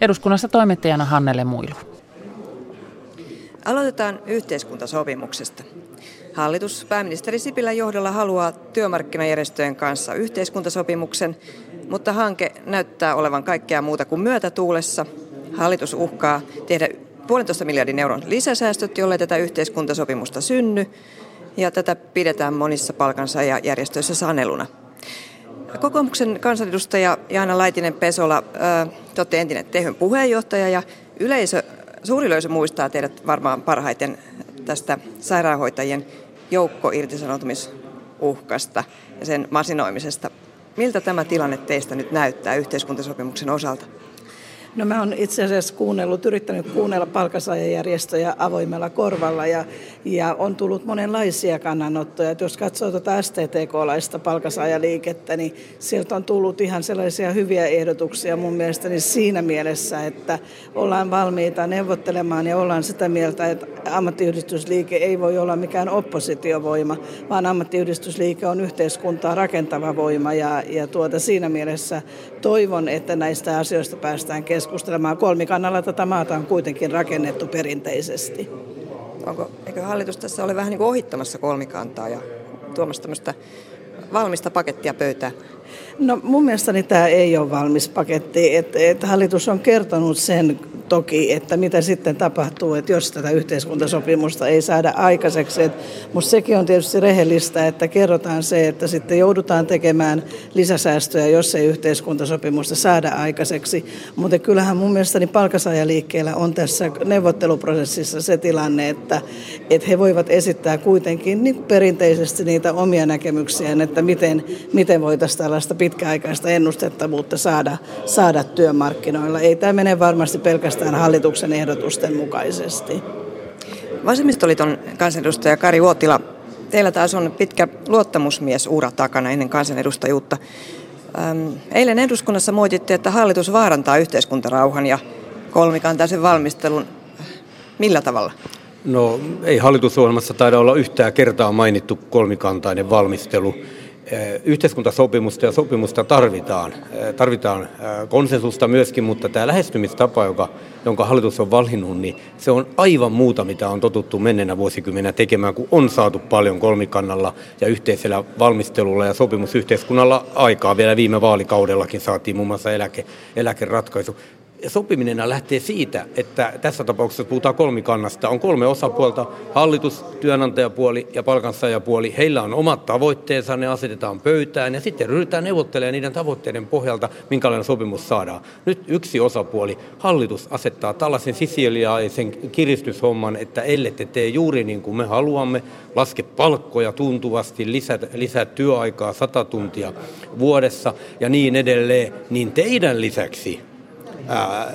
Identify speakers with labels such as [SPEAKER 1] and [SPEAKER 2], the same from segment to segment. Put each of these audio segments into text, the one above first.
[SPEAKER 1] Eduskunnassa toimittajana Hannele Muilu.
[SPEAKER 2] Aloitetaan yhteiskuntasopimuksesta. Hallitus pääministeri Sipilän johdolla haluaa työmarkkinajärjestöjen kanssa yhteiskuntasopimuksen, mutta hanke näyttää olevan kaikkea muuta kuin myötätuulessa. Hallitus uhkaa tehdä puolentoista miljardin euron lisäsäästöt, jolle tätä yhteiskuntasopimusta synny, ja tätä pidetään monissa palkansaajajärjestöissä saneluna. Kokoomuksen kansanedustaja Jaana Laitinen-Pesola, te olette entinen tehyn puheenjohtaja ja yleisö, suuri yleisö muistaa teidät varmaan parhaiten tästä sairaanhoitajien joukkoirtisanoutumisuhkasta ja sen masinoimisesta. Miltä tämä tilanne teistä nyt näyttää yhteiskuntasopimuksen osalta?
[SPEAKER 3] No mä oon itse asiassa kuunnellut, yrittänyt kuunnella palkansaajajärjestöjä avoimella korvalla ja, ja on tullut monenlaisia kannanottoja. Et jos katsoo tuota STTK-laista palkansaajaliikettä, niin sieltä on tullut ihan sellaisia hyviä ehdotuksia mun mielestäni siinä mielessä, että ollaan valmiita neuvottelemaan ja ollaan sitä mieltä, että ammattiyhdistysliike ei voi olla mikään oppositiovoima, vaan ammattiyhdistysliike on yhteiskuntaa rakentava voima ja, ja tuota, siinä mielessä toivon, että näistä asioista päästään keskustelemaan keskustelemaan. Kolmikannalla tätä maata on kuitenkin rakennettu perinteisesti.
[SPEAKER 2] Onko, eikö hallitus tässä ole vähän niin kuin ohittamassa kolmikantaa ja tuomassa tämmöistä valmista pakettia pöytään?
[SPEAKER 3] No mun mielestäni tämä ei ole valmis paketti. Et, et hallitus on kertonut sen toki, että mitä sitten tapahtuu, että jos tätä yhteiskuntasopimusta ei saada aikaiseksi. Mutta sekin on tietysti rehellistä, että kerrotaan se, että sitten joudutaan tekemään lisäsäästöjä, jos ei yhteiskuntasopimusta saada aikaiseksi. Mutta kyllähän mun mielestäni palkasaajaliikkeellä on tässä neuvotteluprosessissa se tilanne, että, että he voivat esittää kuitenkin niin perinteisesti niitä omia näkemyksiään, että miten, miten voitaisiin tällaista pitkäaikaista ennustettavuutta saada, saada työmarkkinoilla. Ei tämä mene varmasti pelkästään hallituksen ehdotusten mukaisesti.
[SPEAKER 2] Vasemmistoliiton kansanedustaja Kari Uotila, teillä taas on pitkä luottamusmies-ura takana ennen kansanedustajuutta. Eilen eduskunnassa moititte, että hallitus vaarantaa yhteiskuntarauhan ja kolmikantaisen valmistelun. Millä tavalla?
[SPEAKER 4] No ei hallitusohjelmassa taida olla yhtään kertaa mainittu kolmikantainen valmistelu. Yhteiskuntasopimusta ja sopimusta tarvitaan. Tarvitaan konsensusta myöskin, mutta tämä lähestymistapa, joka, jonka hallitus on valinnut, niin se on aivan muuta, mitä on totuttu menneenä vuosikymmenä tekemään, kun on saatu paljon kolmikannalla ja yhteisellä valmistelulla ja sopimusyhteiskunnalla aikaa. Vielä viime vaalikaudellakin saatiin muun muassa eläke, eläkeratkaisu sopiminen lähtee siitä, että tässä tapauksessa puhutaan kolmikannasta. On kolme osapuolta, hallitus, työnantajapuoli ja palkansaajapuoli. Heillä on omat tavoitteensa, ne asetetaan pöytään ja sitten ryhdytään neuvottelemaan niiden tavoitteiden pohjalta, minkälainen sopimus saadaan. Nyt yksi osapuoli, hallitus, asettaa tällaisen sisiliaisen kiristyshomman, että ellette tee juuri niin kuin me haluamme, laske palkkoja tuntuvasti, lisää, lisää työaikaa 100 tuntia vuodessa ja niin edelleen, niin teidän lisäksi ää,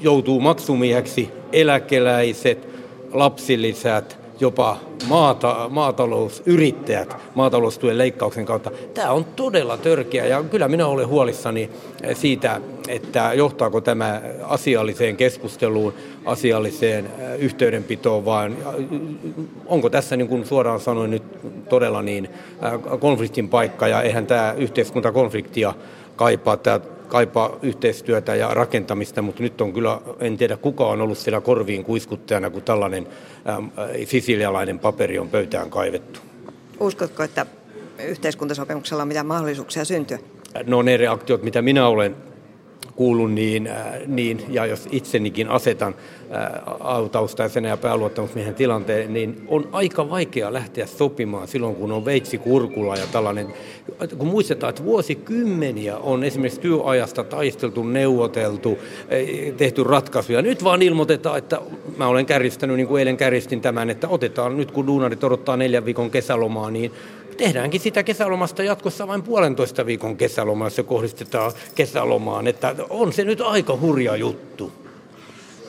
[SPEAKER 4] joutuu maksumieheksi eläkeläiset, lapsilisät, jopa maata, maatalousyrittäjät maataloustuen leikkauksen kautta. Tämä on todella törkeä ja kyllä minä olen huolissani siitä, että johtaako tämä asialliseen keskusteluun, asialliseen yhteydenpitoon, vaan onko tässä niin kuin suoraan sanoin nyt todella niin konfliktin paikka ja eihän tämä yhteiskuntakonfliktia kaipaa. Tämä kaipaa yhteistyötä ja rakentamista, mutta nyt on kyllä, en tiedä kuka on ollut siellä korviin kuiskuttajana, kun tällainen sisilialainen paperi on pöytään kaivettu.
[SPEAKER 2] Uskotko, että yhteiskuntasopimuksella on mitään mahdollisuuksia syntyä?
[SPEAKER 4] No ne reaktiot, mitä minä olen kuullut, niin, äh, niin, ja jos itsenikin asetan äh, taustaisena ja pääluottamusmiehen tilanteen, niin on aika vaikea lähteä sopimaan silloin, kun on veitsi kurkulla ja tällainen. Kun muistetaan, että vuosikymmeniä on esimerkiksi työajasta taisteltu, neuvoteltu, tehty ratkaisuja. Nyt vaan ilmoitetaan, että mä olen kärjistänyt, niin kuin eilen kärjistin tämän, että otetaan nyt kun duunarit odottaa neljän viikon kesälomaa, niin tehdäänkin sitä kesälomasta jatkossa vain puolentoista viikon kesälomaa, jos se kohdistetaan kesälomaan. Että on se nyt aika hurja juttu.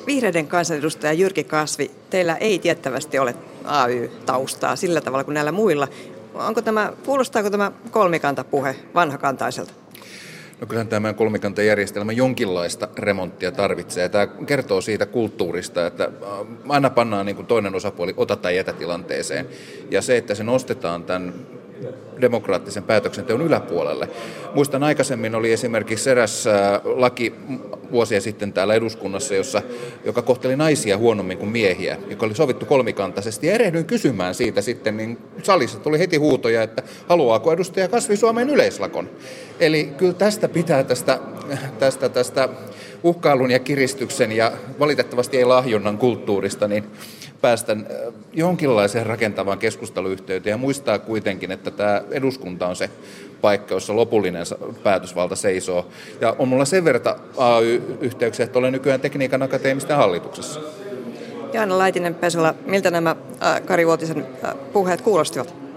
[SPEAKER 2] Vihreiden kansanedustaja Jyrki Kasvi, teillä ei tiettävästi ole AY-taustaa sillä tavalla kuin näillä muilla. Onko tämä, kuulostaako tämä kolmikantapuhe vanhakantaiselta?
[SPEAKER 5] No kyllähän tämä kolmikantajärjestelmä jonkinlaista remonttia tarvitsee. Tämä kertoo siitä kulttuurista, että äh, aina pannaan niin kuin toinen osapuoli ota tai jätä tilanteeseen. Ja se, että se nostetaan tämän demokraattisen päätöksenteon yläpuolelle. Muistan aikaisemmin oli esimerkiksi eräs laki vuosia sitten täällä eduskunnassa, jossa, joka kohteli naisia huonommin kuin miehiä, joka oli sovittu kolmikantaisesti. Ja erehdyin kysymään siitä sitten, niin salissa tuli heti huutoja, että haluaako edustaja Kasvi Suomen yleislakon. Eli kyllä tästä pitää tästä, tästä, tästä uhkailun ja kiristyksen ja valitettavasti ei lahjonnan kulttuurista, niin päästä äh, jonkinlaiseen rakentavaan keskusteluyhteyteen ja muistaa kuitenkin, että tämä eduskunta on se paikka, jossa lopullinen päätösvalta seisoo. Ja on mulla sen verran AY-yhteyksiä, että olen nykyään tekniikan akateemisten hallituksessa.
[SPEAKER 2] Jaana Laitinen-Pesola, miltä nämä äh, Kari Vuotisen äh, puheet kuulostivat?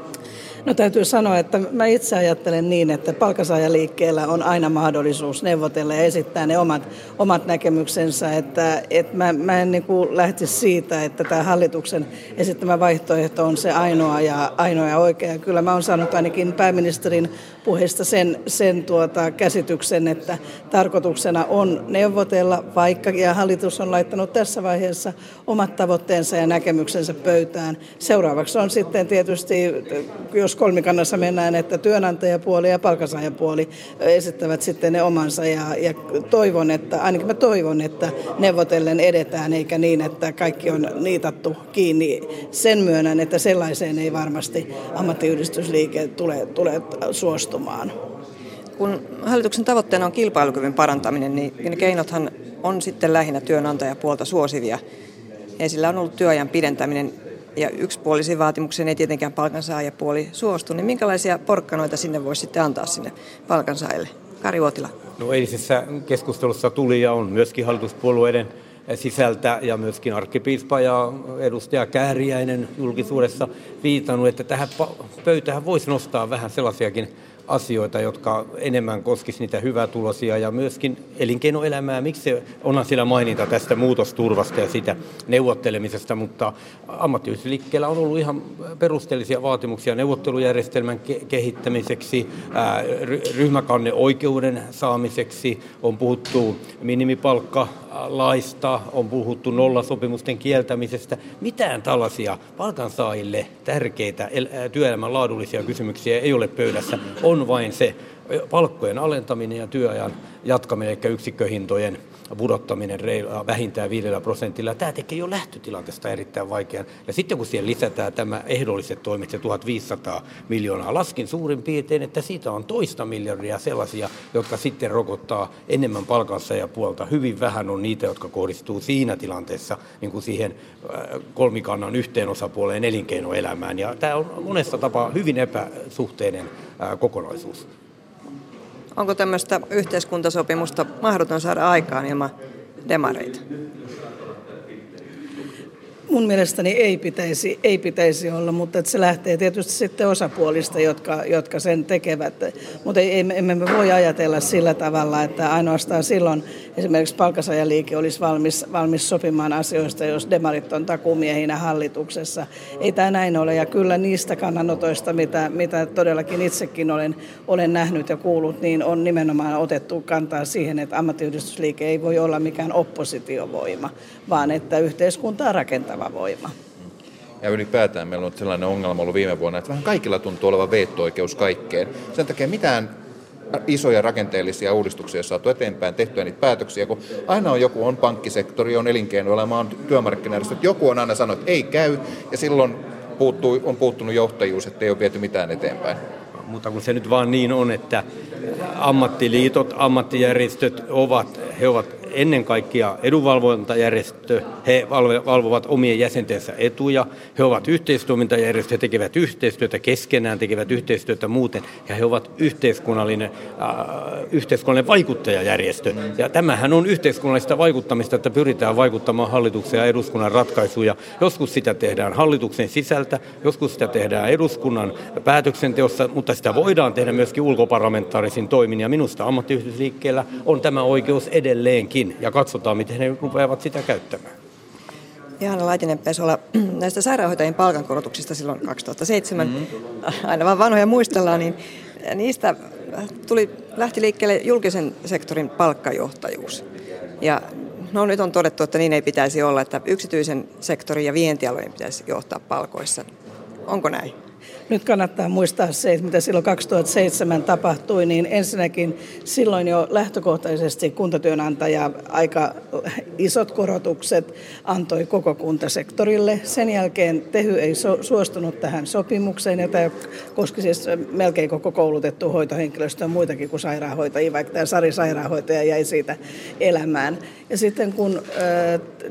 [SPEAKER 3] No täytyy sanoa, että mä itse ajattelen niin, että palkansaajaliikkeellä on aina mahdollisuus neuvotella ja esittää ne omat, omat näkemyksensä. Että, että mä, mä en niin kuin lähtisi siitä, että tämä hallituksen esittämä vaihtoehto on se ainoa ja, ainoa ja oikea. Kyllä mä oon saanut ainakin pääministerin puheesta sen, sen tuota käsityksen, että tarkoituksena on neuvotella, vaikka ja hallitus on laittanut tässä vaiheessa omat tavoitteensa ja näkemyksensä pöytään. Seuraavaksi on sitten tietysti, jos kolmikannassa mennään, että työnantajapuoli ja palkansaajapuoli esittävät sitten ne omansa ja, ja toivon, että, ainakin mä toivon, että neuvotellen edetään eikä niin, että kaikki on niitattu kiinni. Sen myönnän, että sellaiseen ei varmasti ammattiyhdistysliike tule, tule suostua onnistumaan.
[SPEAKER 2] Kun hallituksen tavoitteena on kilpailukyvyn parantaminen, niin ne keinothan on sitten lähinnä työnantajapuolta suosivia. Esillä on ollut työajan pidentäminen ja yksipuolisiin vaatimuksiin ei tietenkään palkansaajapuoli suostu, niin minkälaisia porkkanoita sinne voisi sitten antaa sinne palkansaajille? Kari Uotila.
[SPEAKER 4] No eilisessä keskustelussa tuli ja on myöskin hallituspuolueiden sisältä ja myöskin arkkipiispa ja edustaja Kääriäinen julkisuudessa viitannut, että tähän pöytähän voisi nostaa vähän sellaisiakin asioita, jotka enemmän koskisi niitä hyvätulosia ja myöskin elinkeinoelämää. Miksi onhan siellä maininta tästä muutosturvasta ja sitä neuvottelemisesta, mutta ammattiyhdistysliikkeellä on ollut ihan perusteellisia vaatimuksia neuvottelujärjestelmän ke- kehittämiseksi, ryhmäkanneoikeuden saamiseksi, on puhuttu minimipalkkalaista, on puhuttu nollasopimusten kieltämisestä. Mitään tällaisia palkansaajille tärkeitä työelämän laadullisia kysymyksiä ei ole pöydässä. On vain se palkkojen alentaminen ja työajan jatkaminen, eli yksikköhintojen pudottaminen vähintään 5 prosentilla. Tämä tekee jo lähtötilanteesta erittäin vaikean. Ja sitten kun siihen lisätään tämä ehdolliset toimet, se 1500 miljoonaa, laskin suurin piirtein, että siitä on toista miljardia sellaisia, jotka sitten rokottaa enemmän palkansa ja puolta. Hyvin vähän on niitä, jotka kohdistuu siinä tilanteessa niin kuin siihen äh, kolmikannan yhteen osapuoleen elinkeinoelämään. Ja tämä on monesta tapaa hyvin epäsuhteinen äh, kokonaisuus.
[SPEAKER 2] Onko tämmöistä yhteiskuntasopimusta mahdoton saada aikaan ilman demareita?
[SPEAKER 3] Mun mielestäni ei pitäisi, ei pitäisi olla, mutta että se lähtee tietysti sitten osapuolista, jotka, jotka sen tekevät. Mutta emme me voi ajatella sillä tavalla, että ainoastaan silloin esimerkiksi palkasajaliike olisi valmis, valmis sopimaan asioista, jos demarit on takumiehinä hallituksessa. Ei tämä näin ole ja kyllä niistä kannanotoista, mitä, mitä todellakin itsekin olen, olen nähnyt ja kuullut, niin on nimenomaan otettu kantaa siihen, että ammattiyhdistysliike ei voi olla mikään oppositiovoima, vaan että yhteiskuntaa rakentava rakentava voima.
[SPEAKER 5] Ja ylipäätään meillä on sellainen ongelma ollut viime vuonna, että vähän kaikilla tuntuu olevan veto-oikeus kaikkeen. Sen takia mitään isoja rakenteellisia uudistuksia saatu eteenpäin, tehtyä niitä päätöksiä, kun aina on joku, on pankkisektori, on elinkeinoelämä, on työmarkkinajärjestöt, joku on aina sanonut, että ei käy, ja silloin puuttuu, on puuttunut johtajuus, että ei ole viety mitään eteenpäin.
[SPEAKER 4] Mutta kun se nyt vaan niin on, että ammattiliitot, ammattijärjestöt ovat, he ovat ennen kaikkea edunvalvontajärjestö. He valvovat omien jäsentensä etuja. He ovat yhteistoimintajärjestö, he tekevät yhteistyötä keskenään, tekevät yhteistyötä muuten. Ja he ovat yhteiskunnallinen, äh, yhteiskunnallinen vaikuttajajärjestö. Ja tämähän on yhteiskunnallista vaikuttamista, että pyritään vaikuttamaan hallituksen ja eduskunnan ratkaisuja. Joskus sitä tehdään hallituksen sisältä, joskus sitä tehdään eduskunnan päätöksenteossa, mutta sitä voidaan tehdä myöskin ulkoparlamentaarisin toimin. Ja minusta ammattiyhdysliikkeellä on tämä oikeus edelleenkin ja katsotaan, miten he rupeavat sitä käyttämään.
[SPEAKER 2] Johanna Laitinen-Pesola, näistä sairaanhoitajien palkankorotuksista silloin 2007, mm-hmm. aina vaan vanhoja muistellaan, niin niistä tuli, lähti liikkeelle julkisen sektorin palkkajohtajuus. Ja no nyt on todettu, että niin ei pitäisi olla, että yksityisen sektorin ja vientialojen pitäisi johtaa palkoissa. Onko näin?
[SPEAKER 3] Nyt kannattaa muistaa se, että mitä silloin 2007 tapahtui, niin ensinnäkin silloin jo lähtökohtaisesti kuntatyönantaja aika isot korotukset antoi koko kuntasektorille. Sen jälkeen Tehy ei suostunut tähän sopimukseen, tämä koski siis melkein koko koulutettu hoitohenkilöstöä muitakin kuin sairaanhoitajia, vaikka tämä Sari sairaanhoitaja jäi siitä elämään. Ja sitten kun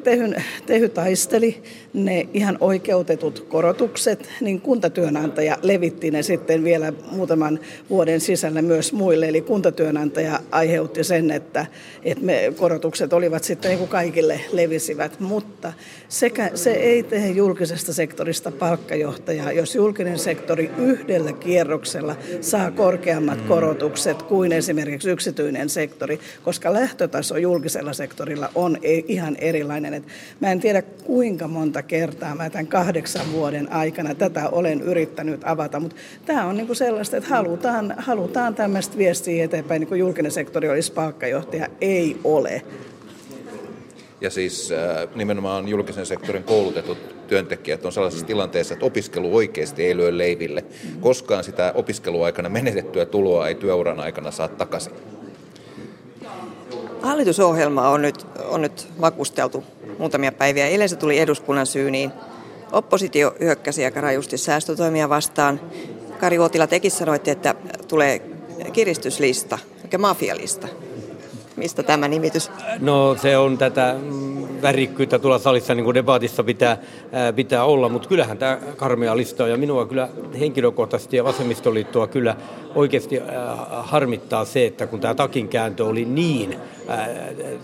[SPEAKER 3] Tehy, tehy taisteli ne ihan oikeutetut korotukset, niin kuntatyönantaja levitti ne sitten vielä muutaman vuoden sisällä myös muille. Eli kuntatyönantaja aiheutti sen, että, että me korotukset olivat sitten niin kuin kaikille levisivät. Mutta sekä, se ei tee julkisesta sektorista palkkajohtajaa, jos julkinen sektori yhdellä kierroksella saa korkeammat korotukset kuin esimerkiksi yksityinen sektori, koska lähtötaso julkisella sektorilla on ihan erilainen. Et mä en tiedä kuinka monta kertaa mä tämän kahdeksan vuoden aikana tätä olen yrittänyt avata, mutta tämä on niinku sellaista, että halutaan, halutaan tämmöistä viestiä eteenpäin, niin kuin julkinen sektori olisi palkkajohtaja. Ei ole.
[SPEAKER 5] Ja siis äh, nimenomaan julkisen sektorin koulutetut työntekijät on sellaisessa tilanteessa, että opiskelu oikeasti ei lyö leiville. Koskaan sitä opiskeluaikana menetettyä tuloa ei työuran aikana saa takaisin.
[SPEAKER 2] Hallitusohjelma on nyt, on nyt makusteltu muutamia päiviä. Eilen se tuli eduskunnan syyniin. Oppositio hyökkäsi aika rajusti säästötoimia vastaan. Kari Uotila, tekin sanoitte, että tulee kiristyslista, mikä mafialista. Mistä tämä nimitys?
[SPEAKER 4] No se on tätä mm, värikkyyttä tuolla salissa niin kuin debaatissa pitää, pitää olla, mutta kyllähän tämä karmea lista ja minua kyllä henkilökohtaisesti ja vasemmistoliittoa kyllä oikeasti harmittaa se, että kun tämä takinkääntö oli niin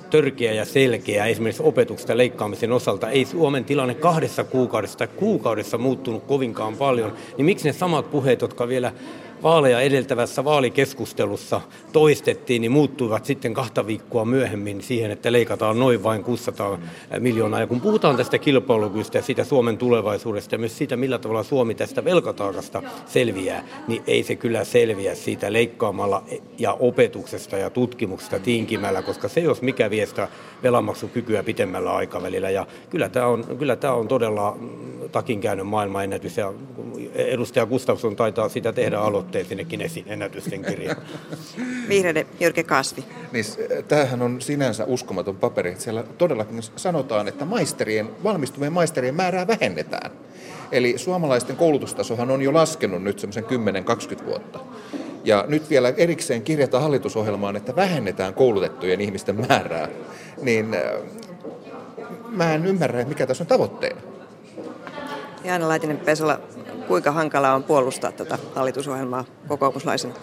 [SPEAKER 4] törkeä ja selkeä esimerkiksi opetuksesta leikkaamisen osalta, ei Suomen tilanne kahdessa kuukaudessa tai kuukaudessa muuttunut kovinkaan paljon, niin miksi ne samat puheet, jotka vielä vaaleja edeltävässä vaalikeskustelussa toistettiin, niin muuttuivat sitten kahta viikkoa myöhemmin siihen, että leikataan noin vain 600 miljoonaa. Ja kun puhutaan tästä kilpailukyvystä ja siitä Suomen tulevaisuudesta ja myös siitä, millä tavalla Suomi tästä velkataakasta selviää, niin ei se kyllä selviä siitä leikkaamalla ja opetuksesta ja tutkimuksesta tinkimällä, koska se jos mikä vie velanmaksukykyä pitemmällä aikavälillä. Ja kyllä tämä on, kyllä tämä on todella takinkäännön maailmanennätys ja edustaja Gustafsson taitaa sitä tehdä aloitteen sinnekin esiin ennätysten kirjaan.
[SPEAKER 2] Vihreiden Jyrke Kasvi.
[SPEAKER 5] Niin, tämähän on sinänsä uskomaton paperi. Siellä todellakin sanotaan, että maisterien, valmistuvien maisterien määrää vähennetään. Eli suomalaisten koulutustasohan on jo laskenut nyt semmoisen 10-20 vuotta. Ja nyt vielä erikseen kirjata hallitusohjelmaan, että vähennetään koulutettujen ihmisten määrää. Niin äh, mä en ymmärrä, mikä tässä on tavoitteena.
[SPEAKER 2] Jaana Laitinen-Pesola, kuinka hankalaa on puolustaa tätä hallitusohjelmaa kokoomuslaisena?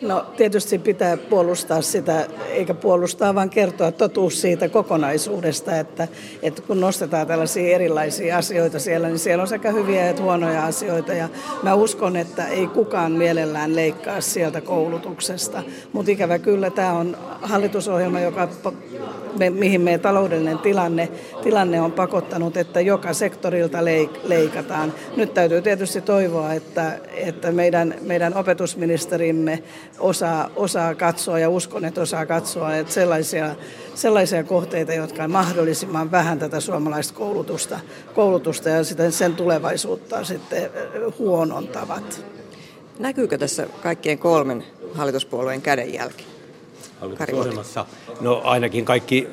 [SPEAKER 3] No tietysti pitää puolustaa sitä, eikä puolustaa, vaan kertoa totuus siitä kokonaisuudesta, että, että kun nostetaan tällaisia erilaisia asioita siellä, niin siellä on sekä hyviä että huonoja asioita. Ja mä uskon, että ei kukaan mielellään leikkaa sieltä koulutuksesta, mutta ikävä kyllä tämä on hallitusohjelma, joka me, mihin meidän taloudellinen tilanne, tilanne on pakottanut, että joka sektorilta leik, leikataan. Nyt täytyy tietysti toivoa, että, että meidän, meidän opetusministerimme osaa, osaa katsoa ja uskon, että osaa katsoa, että sellaisia, sellaisia kohteita, jotka mahdollisimman vähän tätä suomalaista koulutusta, koulutusta ja sitä, sen tulevaisuutta sitten huonontavat.
[SPEAKER 2] Näkyykö tässä kaikkien kolmen hallituspuolueen kädenjälki?
[SPEAKER 4] Hallitusohjelmassa, no ainakin kaikki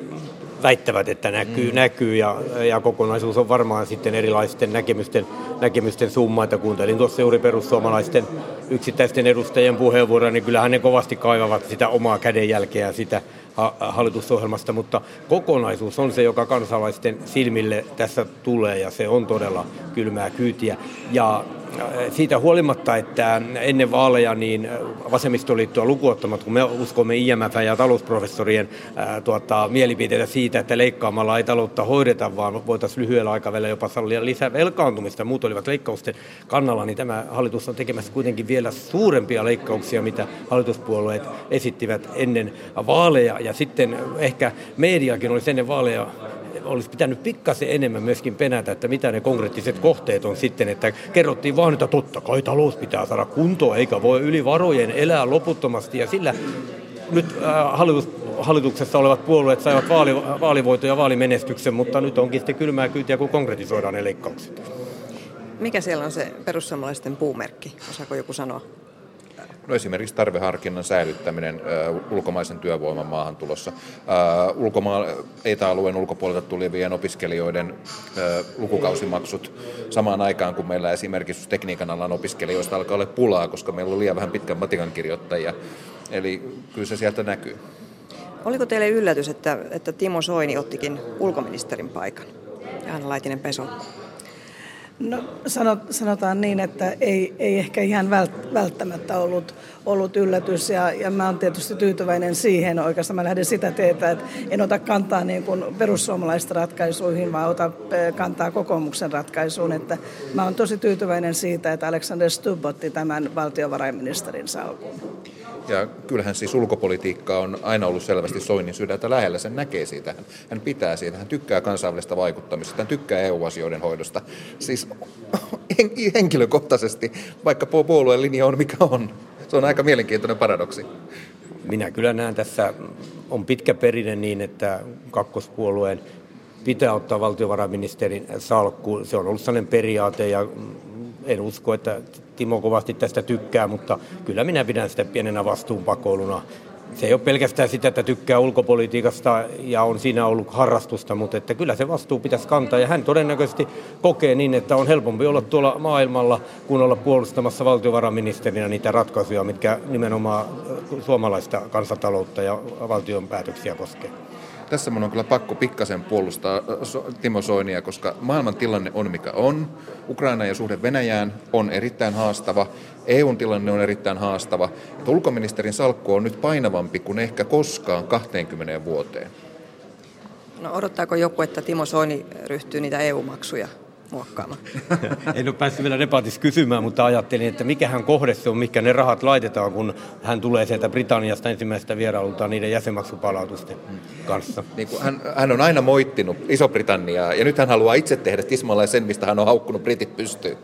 [SPEAKER 4] väittävät, että näkyy, mm. näkyy ja, ja kokonaisuus on varmaan sitten erilaisten näkemysten, näkemysten summa, että kuuntelin tuossa juuri perussuomalaisten yksittäisten edustajien puheenvuoroja, niin kyllähän ne kovasti kaivavat sitä omaa kädenjälkeä sitä hallitusohjelmasta, mutta kokonaisuus on se, joka kansalaisten silmille tässä tulee ja se on todella kylmää kyytiä. Ja siitä huolimatta, että ennen vaaleja niin vasemmistoliittoa lukuottamat, kun me uskomme IMF ja talousprofessorien ää, tuota, mielipiteitä siitä, että leikkaamalla ei taloutta hoideta, vaan voitaisiin lyhyellä aikavälillä jopa sallia lisää velkaantumista. Muut olivat leikkausten kannalla, niin tämä hallitus on tekemässä kuitenkin vielä suurempia leikkauksia, mitä hallituspuolueet esittivät ennen vaaleja. Ja sitten ehkä mediakin olisi ennen vaaleja olisi pitänyt pikkasen enemmän myöskin penätä, että mitä ne konkreettiset kohteet on sitten, että kerrottiin vaan, että totta kai talous pitää saada kuntoon, eikä voi yli varojen elää loputtomasti, ja sillä nyt äh, hallitus, hallituksessa olevat puolueet saivat vaali, vaalivoiton ja vaalimenestyksen, mutta nyt onkin sitten kylmää kyytiä, kun konkretisoidaan ne leikkaukset.
[SPEAKER 2] Mikä siellä on se perussuomalaisten puumerkki? Osaako joku sanoa?
[SPEAKER 5] No esimerkiksi tarveharkinnan säilyttäminen ulkomaisen työvoiman maahantulossa. Ulkomaan etäalueen ulkopuolelta tulevien opiskelijoiden lukukausimaksut samaan aikaan, kun meillä esimerkiksi tekniikan alan opiskelijoista alkaa olla pulaa, koska meillä on liian vähän pitkän matikan kirjoittajia. Eli kyllä se sieltä näkyy.
[SPEAKER 2] Oliko teille yllätys, että, että Timo Soini ottikin ulkoministerin paikan? Anna Laitinen Peso.
[SPEAKER 3] No sanotaan niin, että ei, ei ehkä ihan välttämättä ollut, ollut yllätys ja, ja mä oon tietysti tyytyväinen siihen. Oikeastaan mä lähden sitä teetä, että en ota kantaa niin kuin perussuomalaisten ratkaisuihin, vaan ota kantaa kokoomuksen ratkaisuun. Että mä oon tosi tyytyväinen siitä, että Alexander Stubb otti tämän valtiovarainministerin salkuun.
[SPEAKER 5] Ja kyllähän siis ulkopolitiikka on aina ollut selvästi Soinin sydäntä lähellä, sen näkee siitä. Hän pitää siitä, hän tykkää kansainvälistä vaikuttamista, hän tykkää EU-asioiden hoidosta. Siis henkilökohtaisesti, vaikka puolueen linja on mikä on. Se on aika mielenkiintoinen paradoksi.
[SPEAKER 4] Minä kyllä näen tässä, on pitkä perinne niin, että kakkospuolueen pitää ottaa valtiovarainministerin salkku. Se on ollut sellainen periaate ja en usko, että Timo kovasti tästä tykkää, mutta kyllä minä pidän sitä pienenä vastuunpakoiluna. Se ei ole pelkästään sitä, että tykkää ulkopolitiikasta ja on siinä ollut harrastusta, mutta että kyllä se vastuu pitäisi kantaa. Ja hän todennäköisesti kokee niin, että on helpompi olla tuolla maailmalla kuin olla puolustamassa valtiovarainministerinä niitä ratkaisuja, mitkä nimenomaan suomalaista kansantaloutta ja valtion päätöksiä koskee
[SPEAKER 5] tässä mun on kyllä pakko pikkasen puolustaa Timo Soinia, koska maailman tilanne on mikä on. Ukraina ja suhde Venäjään on erittäin haastava. EUn tilanne on erittäin haastava. Että ulkoministerin salkku on nyt painavampi kuin ehkä koskaan 20 vuoteen.
[SPEAKER 2] No odottaako joku, että Timo Soini ryhtyy niitä EU-maksuja muokkaamaan.
[SPEAKER 4] en ole päässyt vielä debatissa kysymään, mutta ajattelin, että mikähän kohde se on, mikä ne rahat laitetaan, kun hän tulee sieltä Britanniasta ensimmäistä vierailulta niiden jäsenmaksupalautusten kanssa.
[SPEAKER 5] Niin kuin hän, hän on aina moittinut Iso-Britanniaa, ja nyt hän haluaa itse tehdä tismalleen sen, mistä hän on haukkunut britit pystyyn.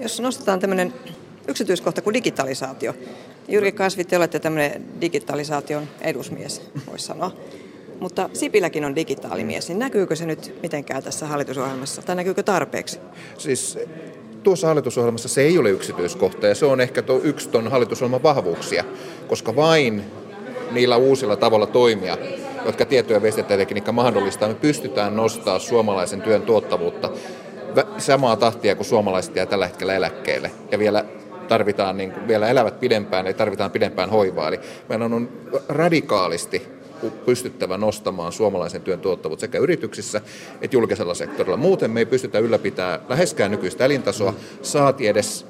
[SPEAKER 2] Jos nostetaan tämmöinen yksityiskohta kuin digitalisaatio. Jyrki Kasvi, te olette tämmöinen digitalisaation edusmies, voisi sanoa. Mutta Sipiläkin on digitaalimies, niin näkyykö se nyt mitenkään tässä hallitusohjelmassa, tai näkyykö tarpeeksi?
[SPEAKER 5] Siis tuossa hallitusohjelmassa se ei ole yksityiskohta, ja se on ehkä tuo yksi tuon hallitusohjelman vahvuuksia, koska vain niillä uusilla tavalla toimia, jotka tieto- ja viestintätekniikka mahdollistaa, me pystytään nostaa suomalaisen työn tuottavuutta samaa tahtia kuin suomalaiset jää tällä hetkellä eläkkeelle. Ja vielä tarvitaan, niin vielä elävät pidempään, ja tarvitaan pidempään hoivaa. Eli meidän on radikaalisti pystyttävä nostamaan suomalaisen työn tuottavuutta sekä yrityksissä että julkisella sektorilla. Muuten me ei pystytä ylläpitämään läheskään nykyistä elintasoa, saati edes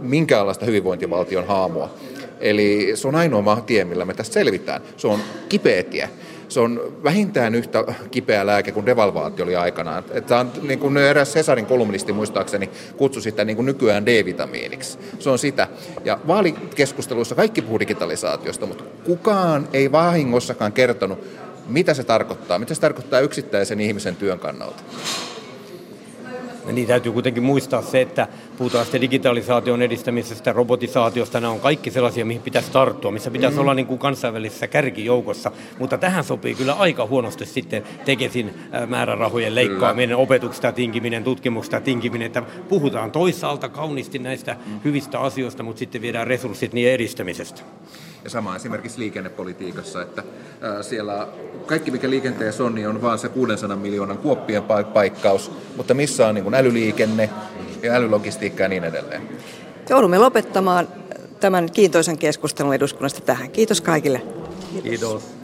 [SPEAKER 5] minkäänlaista hyvinvointivaltion haamua. Eli se on ainoa tie, millä me tästä selvitään. Se on kipeä tie se on vähintään yhtä kipeä lääke kuin devalvaatio oli aikanaan. Että on, niin kuin eräs Cesarin kolumnisti muistaakseni kutsui sitä niin kuin nykyään D-vitamiiniksi. Se on sitä. Ja vaalikeskusteluissa kaikki puhuu digitalisaatiosta, mutta kukaan ei vahingossakaan kertonut, mitä se tarkoittaa, mitä se tarkoittaa yksittäisen ihmisen työn kannalta.
[SPEAKER 4] Niin täytyy kuitenkin muistaa se, että puhutaan sitten digitalisaation edistämisestä, robotisaatiosta, nämä on kaikki sellaisia, mihin pitäisi tarttua, missä pitäisi mm. olla niin kuin kansainvälisessä kärkijoukossa. Mutta tähän sopii kyllä aika huonosti sitten tekesin määrärahojen leikkaaminen, kyllä. opetuksesta tinkiminen, tutkimuksesta tinkiminen, että puhutaan toisaalta kauniisti näistä mm. hyvistä asioista, mutta sitten viedään resurssit niiden edistämisestä.
[SPEAKER 5] Ja sama esimerkiksi liikennepolitiikassa, että siellä kaikki mikä liikenteessä on, niin on vaan se 600 miljoonan kuoppien paikkaus, mutta missä on niin kuin älyliikenne ja älylogistiikka ja niin edelleen.
[SPEAKER 2] Joudumme lopettamaan tämän kiintoisen keskustelun eduskunnasta tähän. Kiitos kaikille.
[SPEAKER 4] Kiitos. Kiitos.